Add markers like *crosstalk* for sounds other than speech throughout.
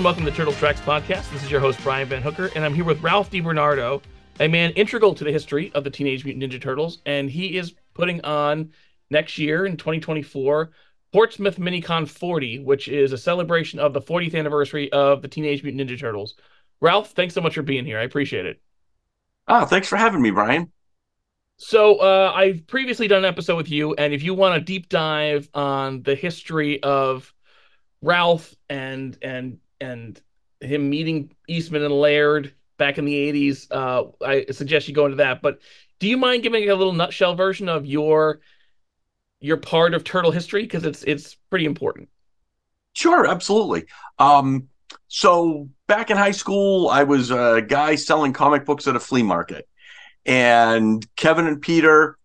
and welcome to Turtle Tracks Podcast. This is your host, Brian Van Hooker, and I'm here with Ralph DiBernardo, a man integral to the history of the Teenage Mutant Ninja Turtles, and he is putting on next year in 2024 Portsmouth Minicon 40, which is a celebration of the 40th anniversary of the Teenage Mutant Ninja Turtles. Ralph, thanks so much for being here. I appreciate it. Oh, thanks for having me, Brian. So, uh, I've previously done an episode with you, and if you want a deep dive on the history of Ralph and and and him meeting Eastman and Laird back in the 80s, uh, I suggest you go into that. But do you mind giving a little nutshell version of your your part of turtle history because it's it's pretty important. Sure, absolutely. Um, so back in high school, I was a guy selling comic books at a flea market, and Kevin and Peter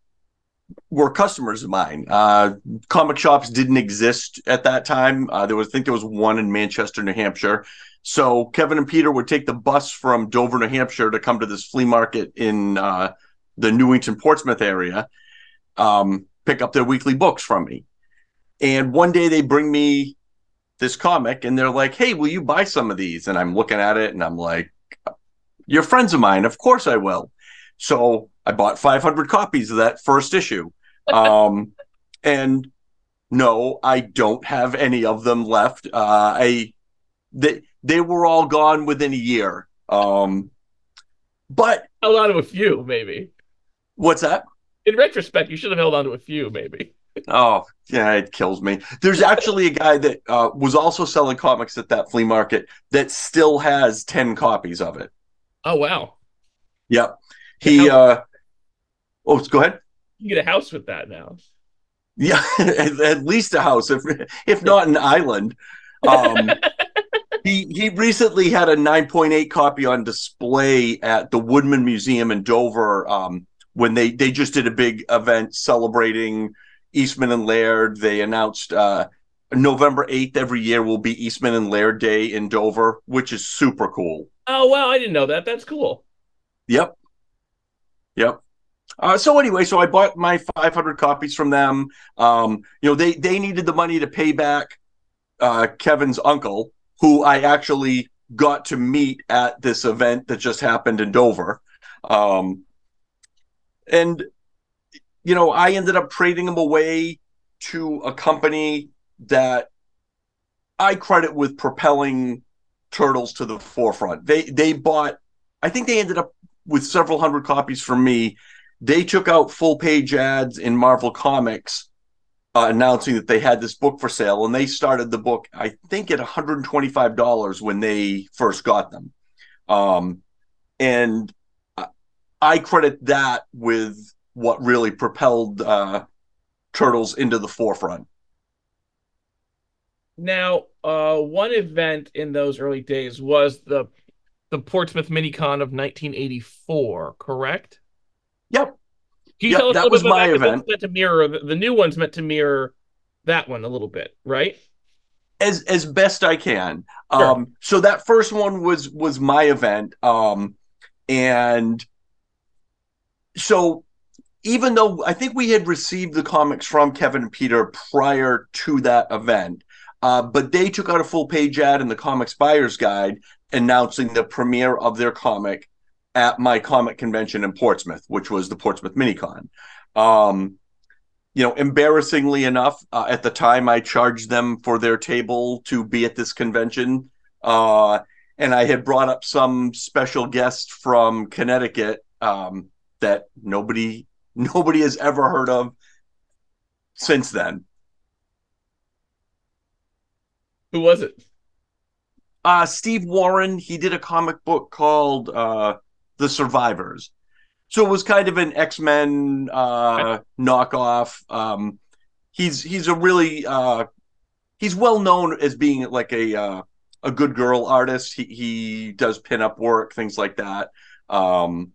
were customers of mine. Uh, comic shops didn't exist at that time. Uh, there was, I think, there was one in Manchester, New Hampshire. So Kevin and Peter would take the bus from Dover, New Hampshire, to come to this flea market in uh, the Newington Portsmouth area. Um, pick up their weekly books from me. And one day they bring me this comic and they're like, Hey, will you buy some of these? And I'm looking at it and I'm like, You're friends of mine. Of course I will. So I bought 500 copies of that first issue. *laughs* Um, and no, I don't have any of them left. Uh, I, they, they were all gone within a year. Um, but a lot of a few, maybe. What's that? in retrospect, you should have held on to a few, maybe. oh, yeah, it kills me. There's actually a guy that uh, was also selling comics at that flea market that still has 10 copies of it. Oh, wow. Yep. He, uh, oh, go ahead. You get a house with that now. Yeah, *laughs* at least a house, if if not an island. Um, *laughs* he he recently had a 9.8 copy on display at the Woodman Museum in Dover. Um, when they they just did a big event celebrating Eastman and Laird. They announced uh, November eighth every year will be Eastman and Laird Day in Dover, which is super cool. Oh wow, I didn't know that. That's cool. Yep, yep. Uh, so anyway, so I bought my 500 copies from them. Um, you know, they they needed the money to pay back uh, Kevin's uncle, who I actually got to meet at this event that just happened in Dover. Um, and you know, I ended up trading them away to a company that I credit with propelling Turtles to the forefront. They they bought, I think they ended up with several hundred copies from me. They took out full page ads in Marvel Comics uh, announcing that they had this book for sale, and they started the book, I think, at $125 when they first got them. Um, and I credit that with what really propelled uh, Turtles into the forefront. Now, uh, one event in those early days was the the Portsmouth Minicon of 1984, correct? Yep. Can you yep, tell us that was my that? event. Meant to mirror the, the new one's meant to mirror that one a little bit, right? As as best I can. Sure. Um, so that first one was was my event, um, and so even though I think we had received the comics from Kevin and Peter prior to that event, uh, but they took out a full page ad in the Comics Buyer's Guide announcing the premiere of their comic at my comic convention in Portsmouth, which was the Portsmouth Minicon. Um, you know, embarrassingly enough, uh, at the time I charged them for their table to be at this convention. Uh, and I had brought up some special guest from Connecticut um, that nobody nobody has ever heard of since then. Who was it? Uh Steve Warren. He did a comic book called uh The Survivors. So it was kind of an X-Men uh knockoff. Um he's he's a really uh he's well known as being like a uh a good girl artist. He he does pinup work, things like that. Um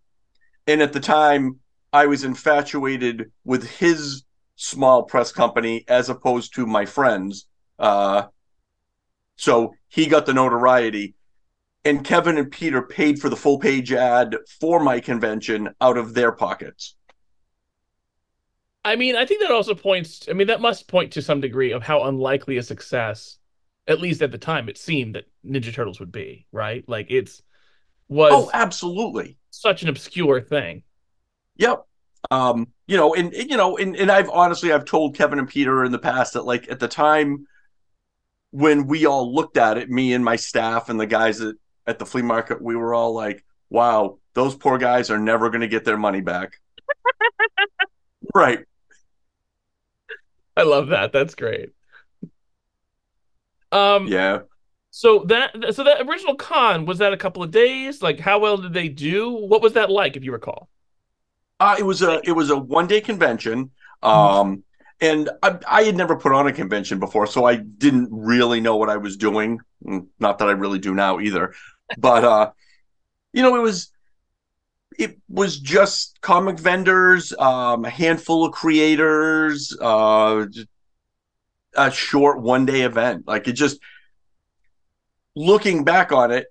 and at the time, I was infatuated with his small press company as opposed to my friends. Uh, so he got the notoriety. And Kevin and Peter paid for the full page ad for my convention out of their pockets. I mean, I think that also points, I mean, that must point to some degree of how unlikely a success at least at the time it seemed that Ninja Turtles would be, right? Like it's was Oh, absolutely. such an obscure thing. Yep. Um, you know, and, and you know, and, and I've honestly I've told Kevin and Peter in the past that like at the time when we all looked at it, me and my staff and the guys at, at the flea market, we were all like, wow, those poor guys are never gonna get their money back. *laughs* right. I love that. That's great. Um Yeah. so that so that original con was that a couple of days? Like how well did they do? What was that like if you recall? Uh, it was a it was a one day convention. Um, and I, I had never put on a convention before, so I didn't really know what I was doing. Mm, Not that I really do now either, but uh, you know, it was it was just comic vendors, um, a handful of creators, uh, a short one day event. Like it just looking back on it,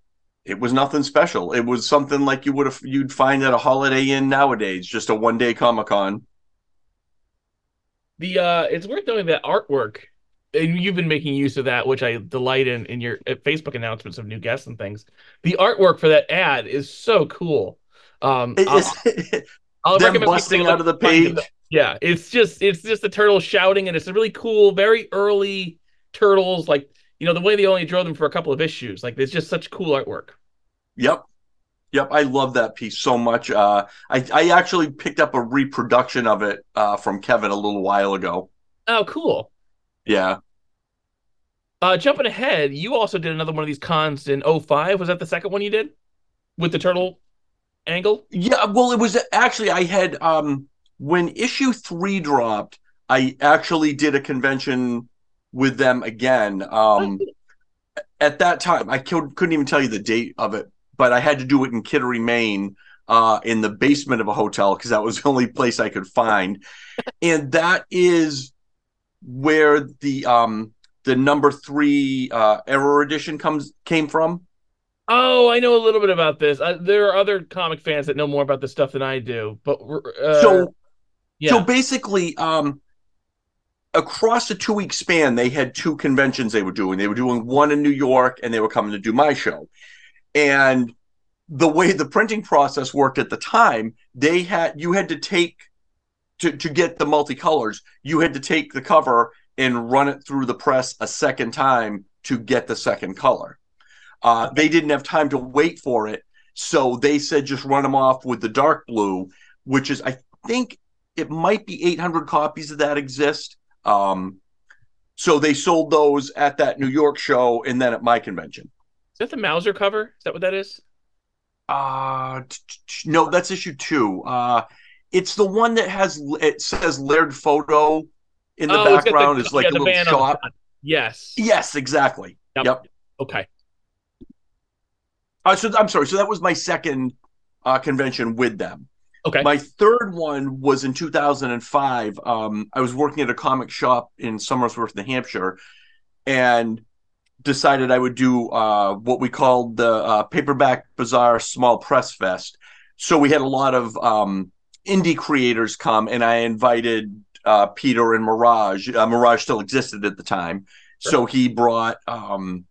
it was nothing special. It was something like you would have you'd find at a Holiday Inn nowadays, just a one day Comic Con. The uh it's worth noting that artwork and you've been making use of that, which I delight in in your uh, Facebook announcements of new guests and things. The artwork for that ad is so cool. Um, It I'll, *laughs* I'll them busting out of the page. Yeah, it's just it's just the turtles shouting, and it's a really cool, very early turtles. Like you know the way they only drew them for a couple of issues. Like it's just such cool artwork. Yep. Yep, I love that piece so much. Uh, I I actually picked up a reproduction of it uh, from Kevin a little while ago. Oh, cool. Yeah, Uh, jumping ahead, you also did another one of these cons in 05. Was that the second one you did with the turtle angle? yeah. Well, it was actually I had um when issue three dropped, I actually did a convention with them again. Um, *laughs* at that time, I could, couldn't even tell you the date of it, but I had to do it in Kittery, Maine, uh, in the basement of a hotel because that was the only place I could find, and that is where the um the number three uh, error edition comes came from. Oh, I know a little bit about this. Uh, there are other comic fans that know more about this stuff than I do. But uh, so yeah, so basically, um, across a two week span, they had two conventions they were doing. They were doing one in New York, and they were coming to do my show. And the way the printing process worked at the time, they had you had to take to to get the multicolors, you had to take the cover and run it through the press a second time to get the second color. Uh, they didn't have time to wait for it, so they said just run them off with the dark blue, which is I think it might be 800 copies of that exist. Um, so they sold those at that New York show and then at my convention. Is that the Mauser cover? Is that what that is? Uh t- t- t- no, that's issue two. Uh, it's the one that has it says Laird photo in the Oh, it's got the- background. It's like yeah, a little van on the shop. Yes. Yes, exactly. Yep. Yep. Okay. Uh, so I'm sorry. So that was my second uh, convention with them. Okay. My third one was in 2005. Um, I was working at a comic shop in Somersworth, New Hampshire, and decided I would do uh, what we called the uh, Paperback Bazaar Small Press Fest. So we had a lot of um, indie creators come, and I invited uh, Peter and Mirage. Uh, Mirage still existed at the time, so he brought um,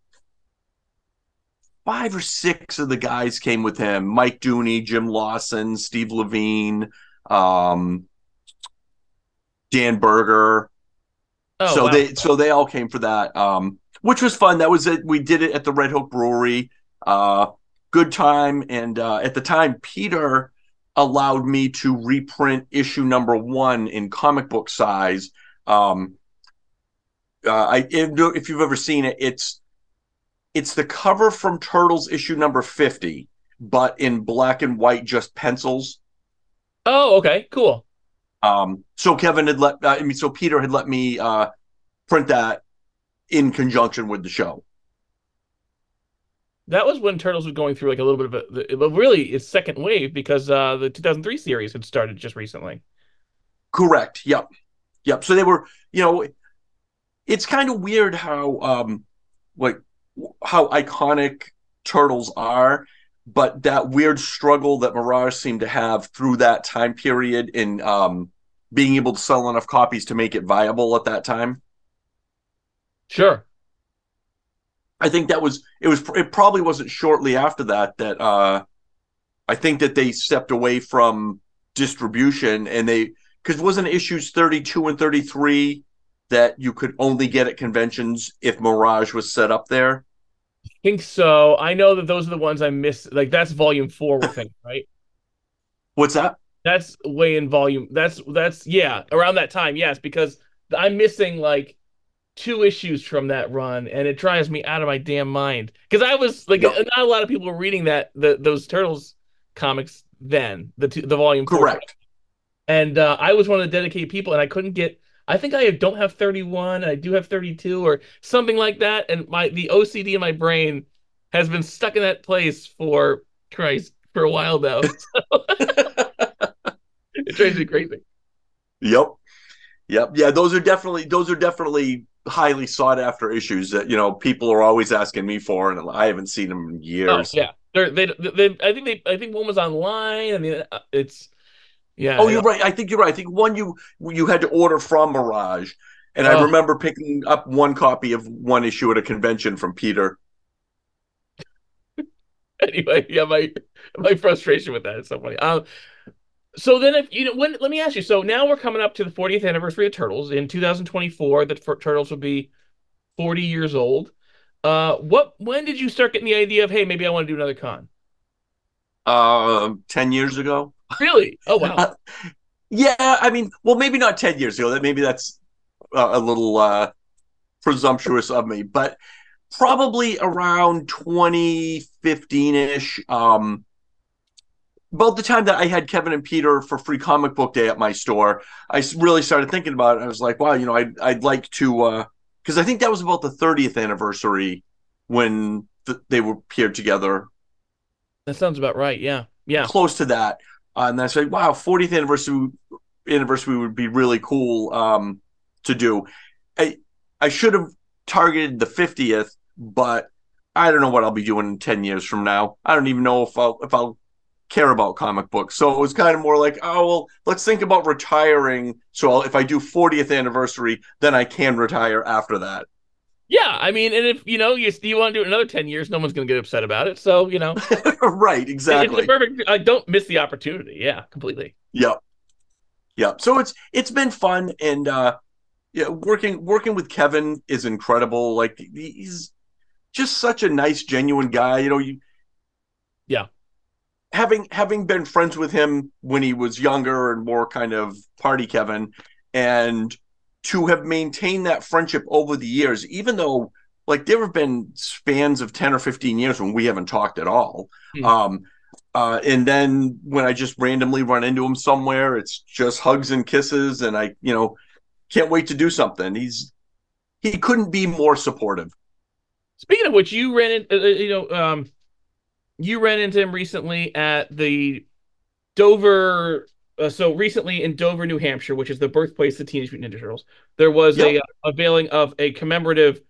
five or six of the guys came with him: Mike Dooney, Jim Lawson, Steve Lavigne, um, Dan Berger. Oh, so wow. they so they all came for that, um, which was fun. That was it. We did it at the Red Hook Brewery. Uh, good time, and uh, at the time, Peter allowed me to reprint issue number one in comic book size. Um, uh, I if, you've ever seen it, it's it's the cover from Turtles issue number fifty, but in black and white, just pencils. Oh, okay. Cool. Um, so Kevin had let, uh, I mean, so Peter had let me uh, print that in conjunction with the show. That was when Turtles was going through like a little bit of a, the, really its second wave because uh, the 2003 series had started just recently. Correct. Yep. Yep. So they were, you know, it's kind of weird how, um, like, how iconic turtles are, but that weird struggle that Mirage seemed to have through that time period in um, being able to sell enough copies to make it viable at that time. Sure. I think that was it was it probably wasn't shortly after that that uh I think that they stepped away from distribution and they because wasn't issues 32 and 33 that you could only get at conventions if Mirage was set up there? I think so. I know that those are the ones I missed. Like that's volume four, we're thinking, *laughs* right? What's that? That's way in volume. That's that's yeah, around that time, yes, because I'm missing like two issues from that run, and it drives me out of my damn mind. Because I was like, Yep. not a lot of people were reading that the those turtles comics then, the two, the volume four Correct. and uh, I was one of the dedicated people, and I couldn't get. I think I don't have 31, I do have 32, or something like that. And my the OCD in my brain has been stuck in that place for Christ for a while now. *laughs* it drives me crazy. Yep. Yep. Yeah, those are definitely those are definitely highly sought after issues that you know people are always asking me for, and I haven't seen them in Oh years. yeah, They're, they they I think they I think one was online. I mean, uh, it's yeah. Oh, you're right. I think you're right. I think one you you had to order from Mirage, and I Oh. remember picking up one copy of one issue at a convention from Peter. *laughs* anyway, yeah, my my frustration with that is so funny. Um, so then, if you know, when let me ask you. So now we're coming up to the 40th anniversary of Turtles in 2024. The Turtles will be 40 years old. Uh, what? When did you start getting the idea of, hey, maybe I want to do another con? Uh, ten years ago. Really? Oh wow. *laughs* Yeah, I mean, well, maybe not ten years ago. That maybe that's uh, a little uh, presumptuous of me, but probably around 2015 ish. Um, about the time that I had Kevin and Peter for free comic book day at my store, I really started thinking about it. I was like, wow, you know, I'd I'd like to because I think that was about the 30th anniversary when th- they were paired together That sounds about right. Yeah. Yeah. close to that. Uh, and that's like, wow, 40th anniversary anniversary would be really cool um, to do. I I should have targeted the 50th, but I don't know what I'll be doing in 10 years from now. I don't even know if I'll if I'll care about comic books. So it was kind of more like, oh well, let's think about retiring. So I'll, if I do 40th anniversary, then I can retire after that. Yeah. I mean, and if you know you you want to do it another 10 years, no one's going to get upset about it. So you know, *laughs* right, it's exactly. a perfect. I don't miss the opportunity. Yeah, completely. Yep. Yep. So it's it's been fun and uh yeah, working working with Kevin is incredible. Like he's just such a nice, genuine guy. You know, you Yeah. Having having been friends with him when he was younger and more kind of party Kevin, and to have maintained that friendship over the years, even though like there have been spans of 10 or 15 years when we haven't talked at all. Hmm. Um uh, and then when I just randomly run into him somewhere, it's just hugs and kisses, and I, you know, can't wait to do something. He's he couldn't be more supportive. Speaking of which, you ran in, uh, uh, you know, um, you ran into him recently at the Dover. Uh, so recently in Dover, New Hampshire, which is the birthplace of the Teenage Mutant Ninja Turtles, there was a uh, unveiling of a commemorative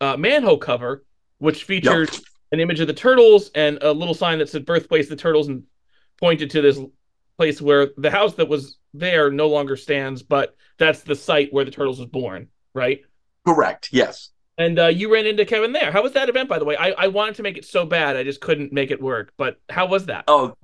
uh, manhole cover, which featured an image of the turtles and a little sign that said "Birthplace of the Turtles" and pointed to this place where the house that was there no longer stands, but that's the site where the turtles was born, right? Correct. Yes. And uh, you ran into Kevin there. How was that event, by the way? I, I wanted to make it so bad, I just couldn't make it work. But how was that? Oh,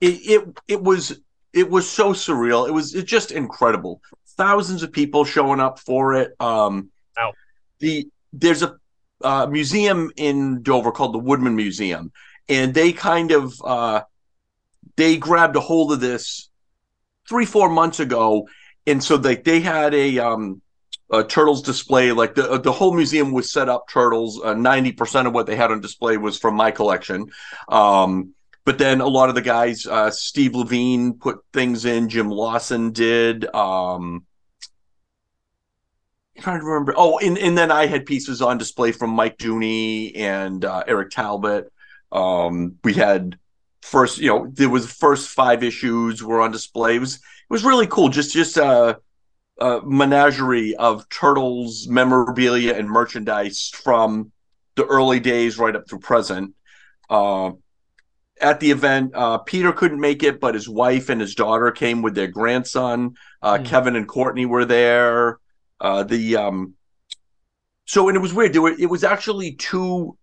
it it it was it was so surreal. It was it's just incredible. Thousands of people showing up for it. Um, Wow. The there's a uh, museum in Dover called the Woodman Museum, and they kind of uh, they grabbed a hold of this three four months ago, and so they they had a um a turtles display like the the whole museum was set up turtles. Uh, 90% of what they had on display was from my collection. Um but then a lot of the guys uh steve lavigne put things in jim lawson did um I'm trying to remember. Oh and, and then i had pieces on display from mike Dooney and uh, eric talbot. Um we had first you know there was first five issues were on display. It was it was really cool. Just just uh a menagerie of turtles memorabilia and merchandise from the early days right up through present uh, at the event uh, peter couldn't make it but his wife and his daughter came with their grandson uh, Hmm. kevin and courtney were there uh, the um so and it was weird were it was actually two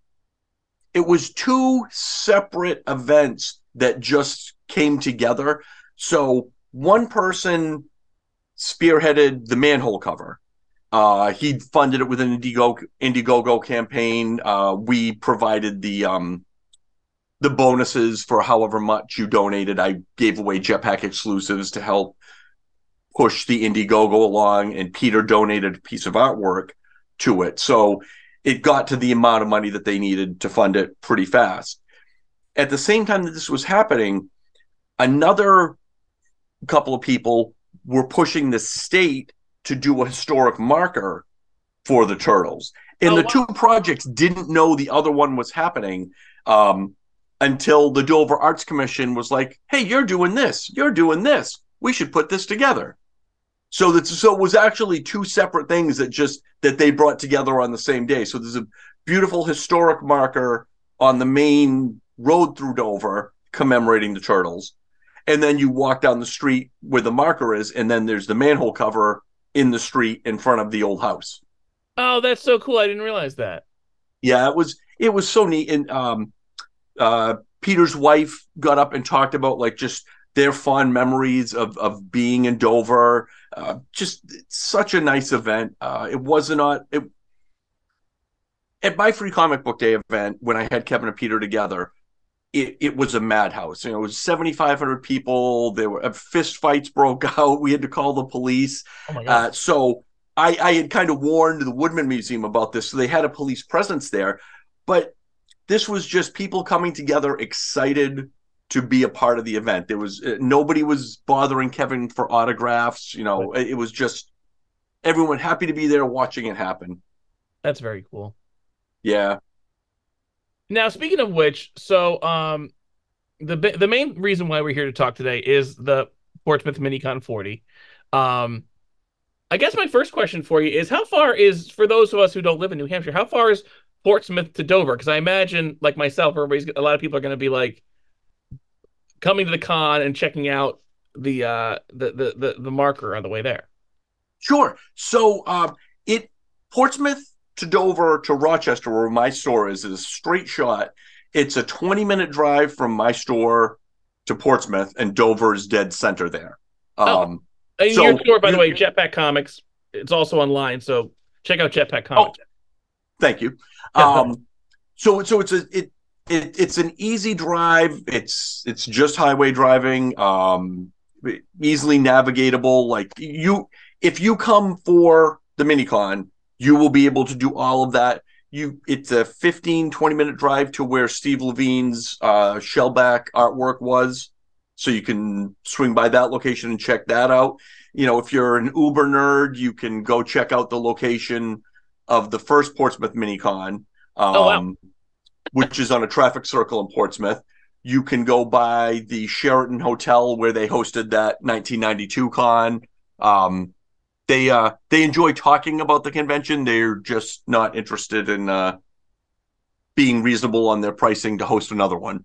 it was two separate events that just came together. So one person spearheaded the manhole cover. Uh, he funded it with an Indiegogo, Indiegogo campaign. Uh, we provided the um, the bonuses for however much you donated. I gave away jetpack exclusives to help push the Indiegogo along, and Peter donated a piece of artwork to it. So it got to the amount of money that they needed to fund it pretty fast. At the same time that this was happening, another couple of people were pushing the state to do a historic marker for the turtles. And oh, the wow. two projects didn't know the other one was happening um, until the Dover Arts Commission was like, "Hey, you're doing this. You're doing this. We should put this together." So that so it was actually two separate things that just that they brought together on the same day. So there's a beautiful historic marker on the main road through Dover commemorating the turtles. And then you walk down the street where the marker is, and then there's the manhole cover in the street in front of the old house. Oh, that's so cool. I didn't realize that. Yeah, it was it was so neat. And um uh Peter's wife got up and talked about like just their fond memories of of being in Dover. Uh, just such a nice event. Uh, it was not it at my free comic book day event when I had Kevin and Peter together it, it was a madhouse. You know, it was 7,500 people. There were uh, fist fights broke *laughs* out. We had to call the police. Oh uh, so I, I had kind of warned the Woodman Museum about this. So they had a police presence there. But this was just people coming together excited to be a part of the event. There was uh, nobody was bothering Kevin for autographs. You know, right. it, it was just everyone happy to be there watching it happen. That's very cool. Yeah. Now, speaking of which, so um, the the main reason why we're here to talk today is the Portsmouth MiniCon 40. Um, I guess my first question for you is how far is for those of us who don't live in New Hampshire, how far is Portsmouth to Dover? Because I imagine, like myself, everybody's a lot of people are going to be like coming to the con and checking out the uh the the the, the marker on the way there. Sure. So um, it Portsmouth to Dover to Rochester, where my store is, is a straight shot. It's a 20 minute drive from my store to Portsmouth, and Dover is dead center there. Oh. Um, and so, your store, by the way, Jetpack Comics. It's also online, so check out Jetpack Comics. Oh, thank you. *laughs* Um, so so it's a it, it it's an easy drive. It's it's just highway driving. Um, easily navigatable. Like you, if you come for the minicon, you will be able to do all of that. You it's a 15 20 minute drive to where steve lavigne's uh shellback artwork was. So you can swing by that location and check that out. You know if you're an uber nerd you can go check out the location of the first portsmouth minicon um, oh, wow. Um, which is on a traffic circle in portsmouth. You can go by the sheraton hotel where they hosted that 1992 con. Um, they uh they enjoy talking about the convention. They're just not interested in uh being reasonable on their pricing to host another one.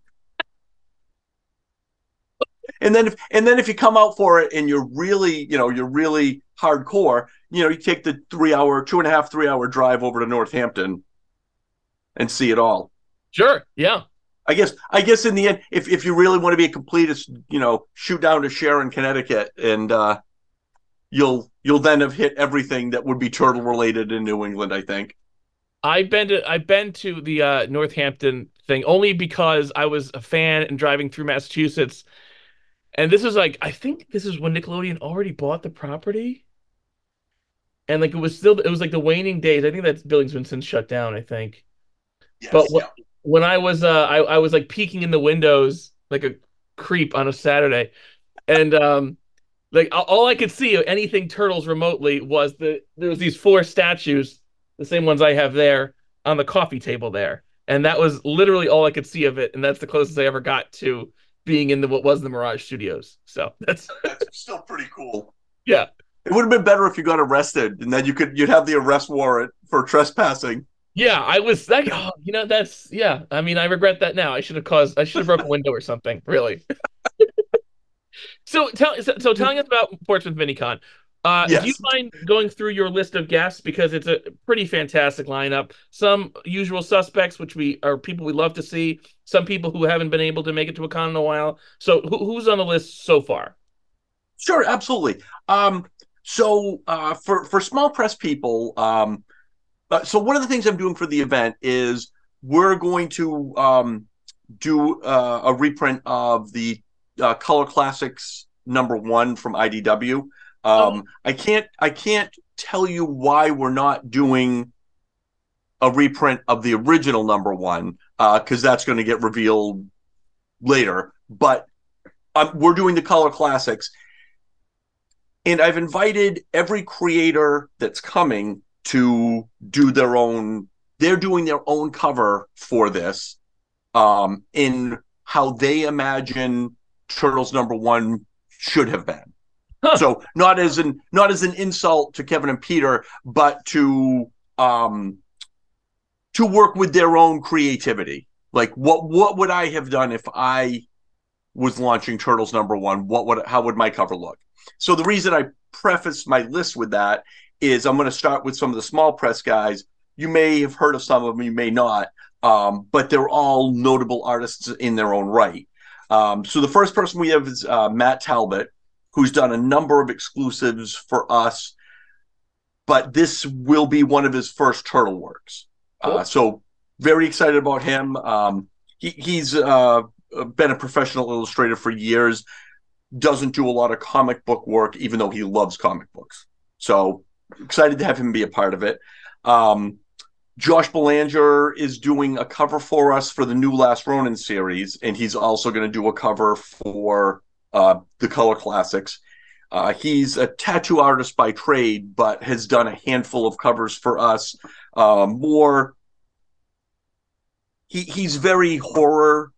And then if and then if you come out for it and you're really, you know, you're really hardcore, you know, you take the three hour, two and a half, three hour drive over to Northampton and see it all. Sure. Yeah. I guess I guess in the end, if if you really want to be a completist, you know, shoot down to Sharon, Connecticut, and uh, you'll you'll then have hit everything that would be turtle related in New England. I think. I've been to I've been to the uh, Northampton thing only because I was a fan and driving through Massachusetts, and this is like I think this is when Nickelodeon already bought the property, and like it was still it was like the waning days. I think that building's been since shut down. I think, yes, but yeah. when I was uh I I was like peeking in the windows like a creep on a Saturday, and um like all I could see of anything turtles remotely was the there was these four statues, the same ones I have there on the coffee table there, and that was literally all I could see of it, and that's the closest I ever got to being in the what was the Mirage Studios. So *laughs* that's that's still pretty cool. Yeah, it would have been better if you got arrested, and then you could you'd have the arrest warrant for trespassing. Yeah, I was like, oh, you know, that's yeah. I mean, I regret that now. I should have caused. I should have broke a window or something. Really. *laughs* So tell so, so telling us about Portsmouth MiniCon. Uh, Yes. Do you mind going through your list of guests because it's a pretty fantastic lineup? Some usual suspects, which we are people we love to see. Some people who haven't been able to make it to a con in a while. So who, who's on the list so far? Sure, absolutely. Um, so uh, for for small press people, um, uh, so one of the things I'm doing for the event is we're going to um, do uh, a reprint of the uh, Color Classics number one from IDW. Um, Oh. I can't I can't tell you why we're not doing a reprint of the original number one because that's going to get revealed later. But um, we're doing the Color Classics, and I've invited every creator that's coming to do their own. They're doing their own cover for this, um, in how they imagine Turtles number one should have been. Huh. So not as an not as an insult to Kevin and Peter, but to um to work with their own creativity. Like what what would I have done if I was launching Turtles number one? What would how would my cover look? So the reason I preface my list with that is I'm going to start with some of the small press guys. You may have heard of some of them, you may not, um, but they're all notable artists in their own right. Um, so the first person we have is uh, Matt Talbot, who's done a number of exclusives for us, but this will be one of his first turtle works. Cool. Uh, so very excited about him. Um, he, he's uh, been a professional illustrator for years. Doesn't do a lot of comic book work, even though he loves comic books. So excited to have him be a part of it. Um, Josh Belanger is doing a cover for us for the new Last Ronin series, and he's also going to do a cover for uh, the Color Classics. Uh, he's a tattoo artist by trade, but has done a handful of covers for us. Uh, more, he he's very horror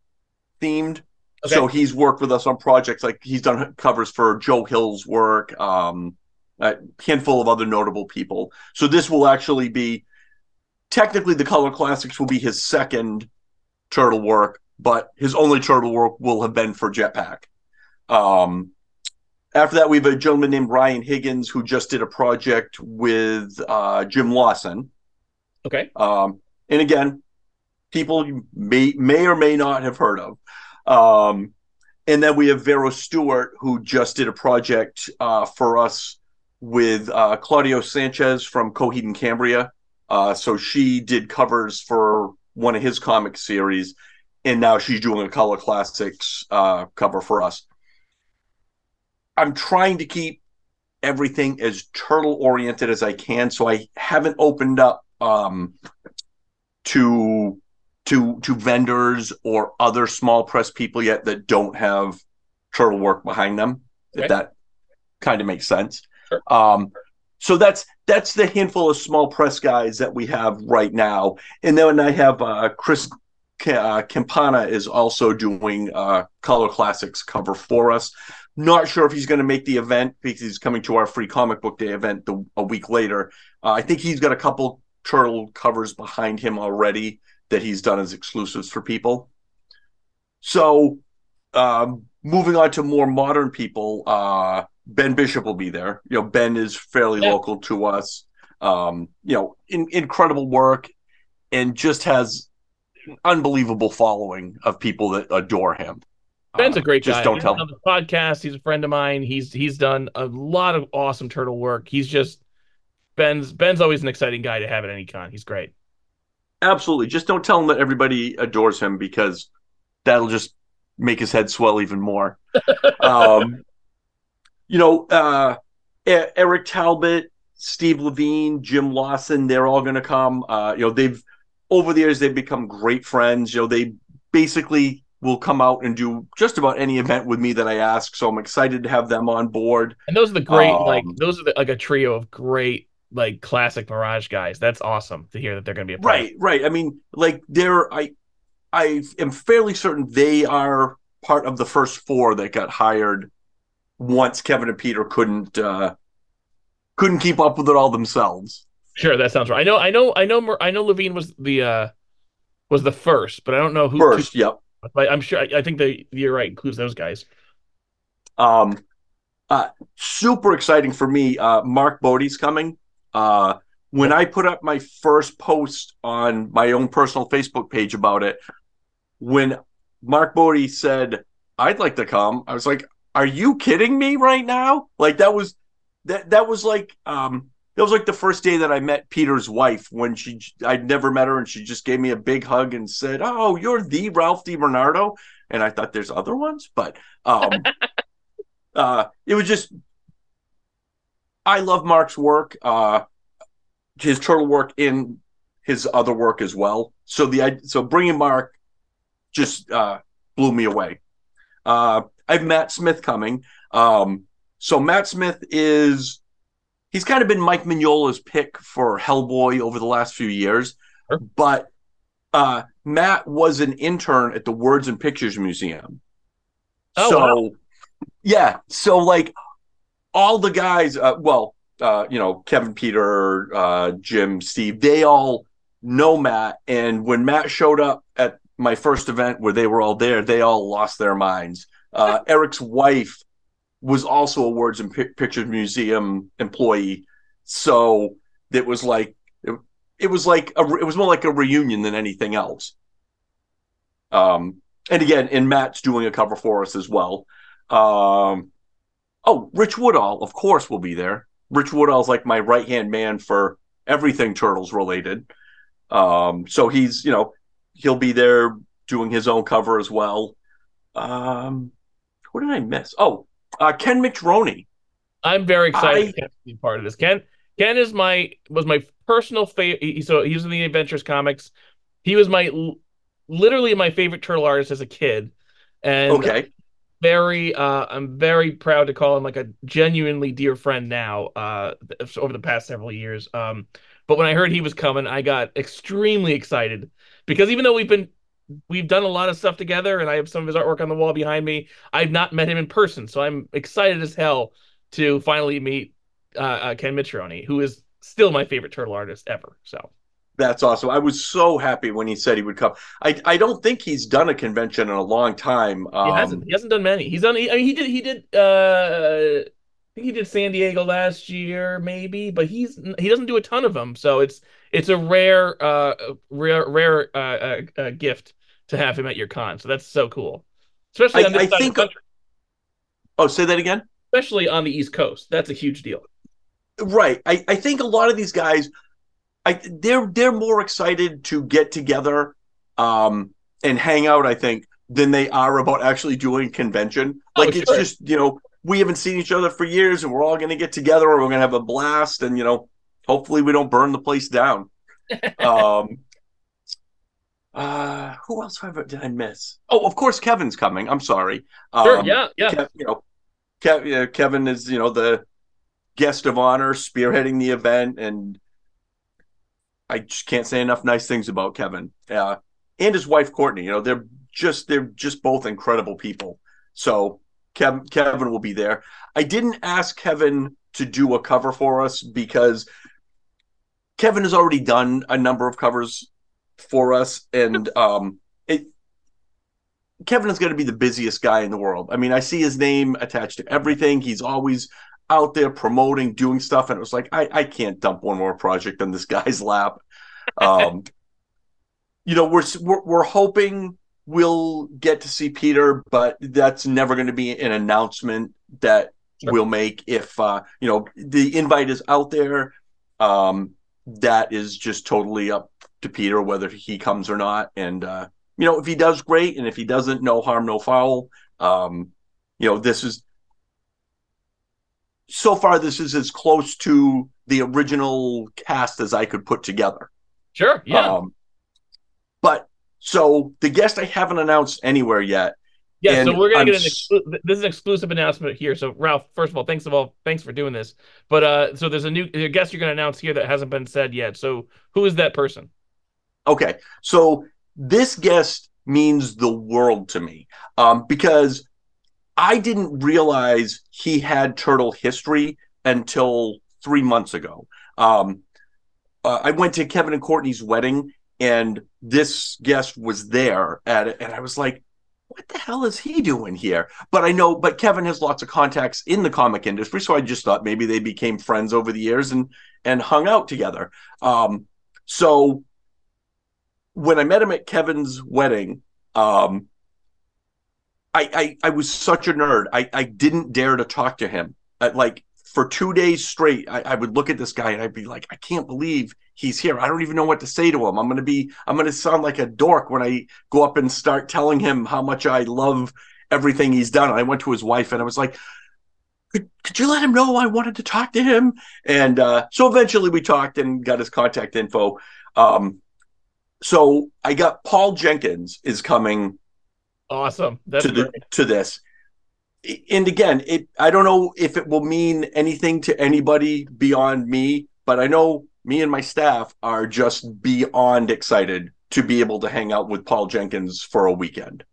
themed, Okay. so he's worked with us on projects like he's done covers for Joe Hill's work, um, a handful of other notable people. So this will actually be technically the Color Classics will be his second turtle work, but his only turtle work will have been for Jetpack. Um, after that, we have a gentleman named Ryan Higgins who just did a project with uh, Jim Lawson. Okay. Um, and again, people may may or may not have heard of. Um, and then we have Vero Stewart who just did a project uh, for us with uh, Claudio Sanchez from Coheed and Cambria. Uh, so she did covers for one of his comic series, and now she's doing a Color Classics uh, cover for us. I'm trying to keep everything as turtle oriented as I can, so I haven't opened up um, to to to vendors or other small press people yet that don't have turtle work behind them. Okay. If that kind of makes sense. Sure. Um, so that's that's the handful of small press guys that we have right now, and then I have uh, Chris uh, Campana is also doing uh, Color Classics cover for us. Not sure if he's going to make the event because he's coming to our free comic book day event the, a week later. Uh, I think he's got a couple turtle covers behind him already that he's done as exclusives for people. So, um, moving on to more modern people, uh, Ben Bishop will be there. You know, Ben is fairly Yeah. local to us. Um, you know, in, incredible work, and just has an unbelievable following of people that adore him. Ben's Uh, a great just guy. don't He's tell been on the podcast. He's a friend of mine. He's he's done a lot of awesome turtle work. He's just Ben's Ben's always an exciting guy to have at any con. He's great. Absolutely. Just don't tell him that everybody adores him because that'll just make his head swell even more. um, you know, uh, Eric Talbot, Steve Lavigne, Jim Lawson, they're all going to come. Uh, you know, they've over the years they've become great friends. You know, they basically will come out and do just about any event with me that I ask. So I'm excited to have them on board. And those are the great like Um, those are the, like a trio of great like classic Mirage guys. That's awesome to hear that they're going to be a part Right, right. I mean, like they're I I am fairly certain they are part of the first four that got hired once Kevin and Peter couldn't uh couldn't keep up with it all themselves. Sure, that sounds right. I know, I know, I know. I know Lavigne was the uh was the first, but I don't know who. First, yep. but I'm sure. I, I think that you're right. Includes those guys. Um Uh, super exciting for me. Uh, Mark Bode's coming. Uh, when I put up my first post on my own personal Facebook page about it, when Mark Bode said, I'd like to come, I was like, Are you kidding me right now? Like that was that that was like um that was like the first day that I met Peter's wife when she I'd never met her and she just gave me a big hug and said, "Oh, you're the Ralph DiBernardo." And I thought there's other ones, but um *laughs* uh it was just I love Mark's work, uh his turtle work in his other work as well. So the so bringing Mark just uh blew me away. Uh I have Matt Smith coming. Um so Matt Smith is he's kind of been Mike Mignola's pick for Hellboy over the last few years, sure. but uh, Matt was an intern at the Words and Pictures Museum. Oh, so, wow. yeah, so like all the guys, uh, well, uh, you know, Kevin, Peter, uh, Jim, Steve, they all know Matt, and when Matt showed up my first event where they were all there, they all lost their minds. Uh, *laughs* Eric's wife was also a Words and P- Pictures Museum employee, so it was like it, it was like a, it was more like a reunion than anything else. Um, and again, and Matt's doing a cover for us as well. Um, oh, Rich Woodall, of course, will be there. Rich Woodall's like my right hand man for everything turtles related. Um, so he's you know he'll be there doing his own cover as well. Um, what did I miss? Oh, uh, Ken Mitchroney. I'm very excited I... to be part of this. Ken Ken is my was my personal favorite. So he's in the Adventures comics. He was my literally my favorite turtle artist as a kid, and okay, very uh, I'm very proud to call him like a genuinely dear friend now. Uh, over the past several years. Um, but when I heard he was coming, I got extremely excited because even though we've been we've done a lot of stuff together, and I have some of his artwork on the wall behind me. I've not met him in person, so I'm excited as hell to finally meet uh, uh, Ken Mitchroney, who is still my favorite turtle artist ever. So that's awesome. I was so happy when he said he would come. I I don't think he's done a convention in a long time. Um, he hasn't. He hasn't done many. He's done. He, I mean, he did. He did. Uh, think he did San Diego last year, maybe, but he's he doesn't do a ton of them. So it's it's a rare, uh, rare, rare uh, uh, uh gift to have him at your con. So that's so cool, especially on this I, think, country. Oh, say that again. Especially on the East Coast, that's a huge deal. Right. I, I think a lot of these guys, I they're they're more excited to get together, um, and hang out. I think than they are about actually doing convention. Oh, like oh, it's just you know we haven't seen each other for years, and we're all going to get together, and we're going to have a blast, and you know hopefully we don't burn the place down. *laughs* um, uh, who else did I miss? Oh, of course, Kevin's coming. I'm sorry. Sure. Um, yeah. Yeah. Kev, you know, Kev, Kevin is you know the guest of honor, spearheading the event, and I just can't say enough nice things about Kevin. Uh, and his wife Courtney. You know, they're just they're just both incredible people. So Kev, Kevin will be there. I didn't ask Kevin to do a cover for us because Kevin has already done a number of covers for us, and um, it. Kevin is going to be the busiest guy in the world. I mean, I see his name attached to everything. He's always out there promoting, doing stuff, and it was like, I, I can't dump one more project on this guy's lap. Um, *laughs* you know, we're, we're we're hoping we'll get to see Peter, but that's never going to be an announcement that sure. we'll make. If uh, you know, the invite is out there. Um, that is just totally up to Peter whether he comes or not. And uh, you know, if he does, great, and if he doesn't, no harm, no foul. Um, you know, this is so far. This is as close to the original cast as I could put together. Sure. Yeah. Um, but so the guest I haven't announced anywhere yet. Yeah, so we're gonna I'm... get an exclu- this is an exclusive announcement here. So Ralph, first of all, thanks of all, thanks for doing this. But uh, so there's a new a guest you're gonna announce here that hasn't been said yet. So who is that person? Okay, so this guest means the world to me um, because I didn't realize he had turtle history until three months ago. Um, uh, I went to Kevin and Courtney's wedding, and this guest was there at it, and I was like, what the hell is he doing here? But I know, but Kevin has lots of contacts in the comic industry, so I just thought maybe they became friends over the years and and hung out together. Um, so when I met him at Kevin's wedding, um, I, I I was such a nerd. I I didn't dare to talk to him. Uh, like for two days straight, I, I would look at this guy and I'd be like, I can't believe he's here. I don't even know what to say to him. I'm gonna be I'm gonna sound like a dork when I go up and start telling him how much I love everything he's done. I went to his wife and I was like, could, could you let him know I wanted to talk to him? And uh, so eventually we talked and got his contact info. Um, so I got Paul Jenkins is coming Awesome. That's to the to this. And again, it I don't know if it will mean anything to anybody beyond me, but I know me and my staff are just beyond excited to be able to hang out with Paul Jenkins for a weekend.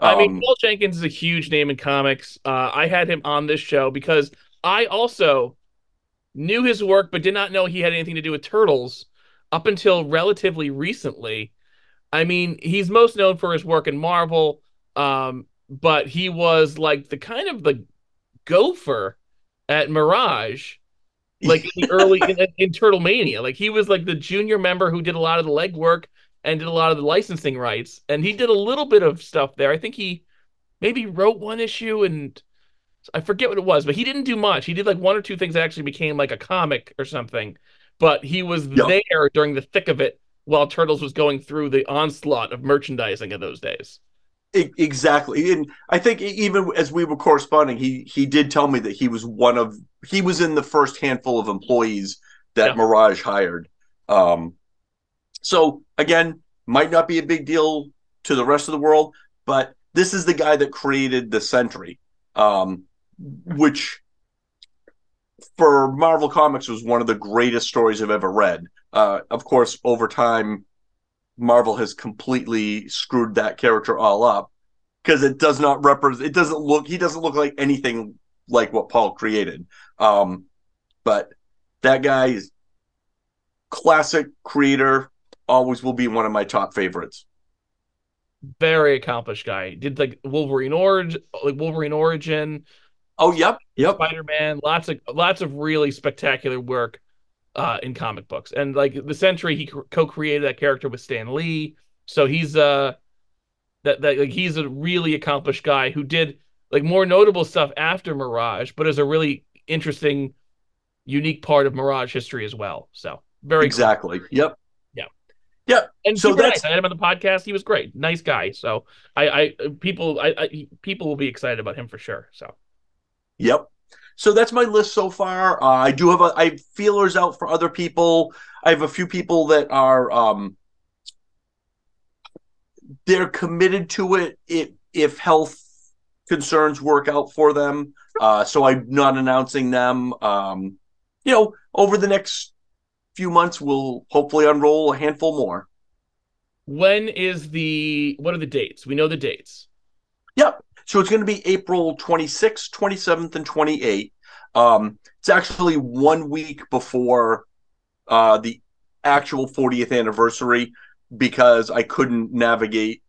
I mean, Um, Paul Jenkins is a huge name in comics. Uh, I had him on this show because I also knew his work, but did not know he had anything to do with Turtles up until relatively recently. I mean, he's most known for his work in Marvel, um, but he was like the kind of the gopher at Mirage, like in the early in, in Turtle Mania. Like he was like the junior member who did a lot of the legwork and did a lot of the licensing rights, and he did a little bit of stuff there. I think he maybe wrote one issue and I forget what it was, but he didn't do much. He did like one or two things that actually became like a comic or something. But he was Yep. there during the thick of it while Turtles was going through the onslaught of merchandising of those days. Exactly. And i think even as we were corresponding he he did tell me that he was one of he was in the first handful of employees that Yeah. mirage hired. Um so again might not be a big deal to the rest of the world but this is the guy that created the sentry um which for marvel comics was one of the greatest stories i've ever read. Uh of course over time Marvel has completely screwed that character all up because it does not represent. It doesn't look. He doesn't look like anything like what Paul created. Um, but that guy is classic creator. Always will be one of my top favorites. Very accomplished guy. Did like Wolverine Origin, like Wolverine Origin, Oh, yep, yep. Spider-Man, lots of lots of really spectacular work uh, in comic books. And like the Sentry, he co-created that character with Stan Lee, so he's uh that that like he's a really accomplished guy who did like more notable stuff after Mirage, but is a really interesting, unique part of Mirage history as well. So very cool. Exactly. Yep. Yeah. Yep. And So that's- nice. I had him on the podcast. He was great, nice guy. So I, I people, I, I, people will be excited about him for sure. So Yep. So that's my list so far. Uh, I do have a I have feelers out for other people. I have a few people that are um they're committed to it if if health concerns work out for them. Uh so I'm not announcing them. Um you know, over the next few months we'll hopefully unroll a handful more. when is the? What are the dates? We know the dates. Yep. So it's going to be April 26th, 27th, and 28th. Um, it's actually one week before uh, the actual 40th anniversary because I couldn't navigate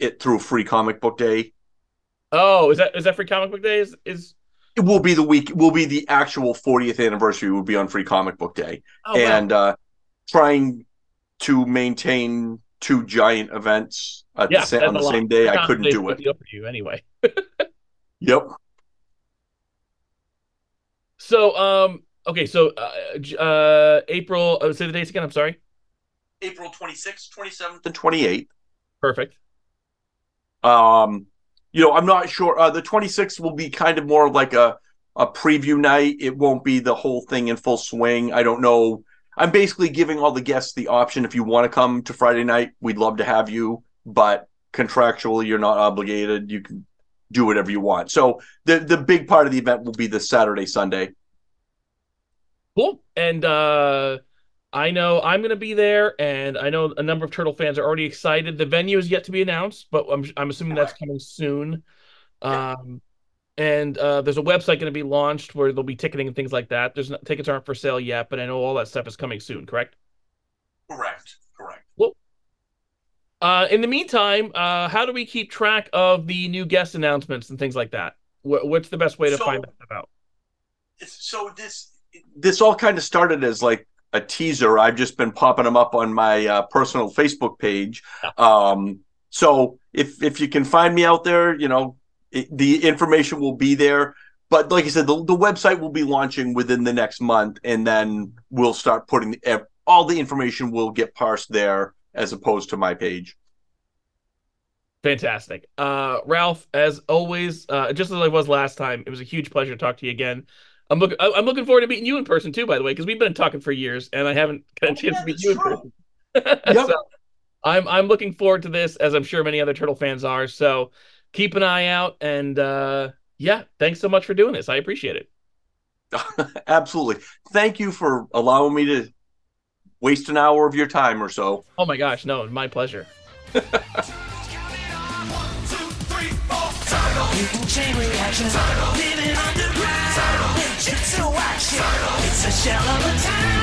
it through Free Comic Book Day. Oh, is that is that free comic book day? Is is It will be the week. Will be the actual 40th anniversary. Will be on Free Comic Book Day, oh, wow. and uh, trying to maintain two giant events at yeah, the, sa- on the a lot. same day. Free I couldn't do it. deal you anyway. *laughs* Yep. So um, okay, so uh, j- uh, April. Uh, say the dates again. I'm sorry. April 26th, 27th, and 28th. Perfect. Um, you know, I'm not sure. Uh, the 26th will be kind of more like a a preview night. It won't be the whole thing in full swing. I don't know. I'm basically giving all the guests the option. If you want to come to Friday night, we'd love to have you, but contractually, you're not obligated. You can do whatever you want. So the the big part of the event will be the Saturday, Sunday. Cool. And uh I know I'm going to be there, and I know a number of Turtle fans are already excited. The venue is yet to be announced, but I'm I'm assuming that's coming soon. Um, and uh, there's a website going to be launched where there'll be ticketing and things like that. There's not, tickets aren't for sale yet, but I know all that stuff is coming soon. Correct? Correct. Correct. Uh, in the meantime, uh, how do we keep track of the new guest announcements and things like that? Wh- what's the best way to So- find that out? So this this all kind of started as like a teaser. I've just been popping them up on my uh, personal Facebook page. Um, so if if you can find me out there, you know, it, the information will be there. But like I said, the, the website will be launching within the next month, and then we'll start putting ev- all the information will get parsed there as opposed to my page. Fantastic. Uh, Ralph, as always, uh, just as I was last time, it was a huge pleasure to talk to you again. I'm looking. I'm looking forward to meeting you in person too. By the way, because we've been talking for years, and I haven't got a Oh, chance yeah, to meet you in person. *laughs* Yep. so I'm I'm looking forward to this, as I'm sure many other turtle fans are. So keep an eye out, and uh, yeah, thanks so much for doing this. I appreciate it. *laughs* Absolutely. Thank you for allowing me to waste an hour of your time or so. Oh my gosh, no, my pleasure. Mutant chain reaction. Living underground. Ninjutsu action. It's a shell of a town.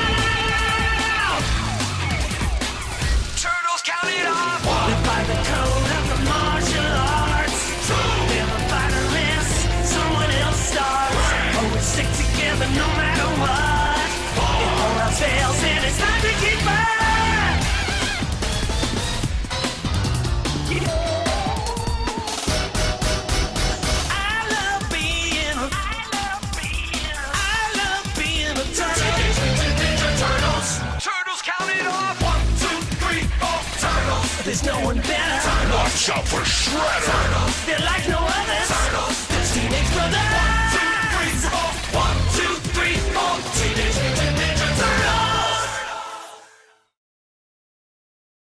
There's no one better. Turtles. Watch out for Shredder. They're like no others. Turtles. There's Teenage Brothers.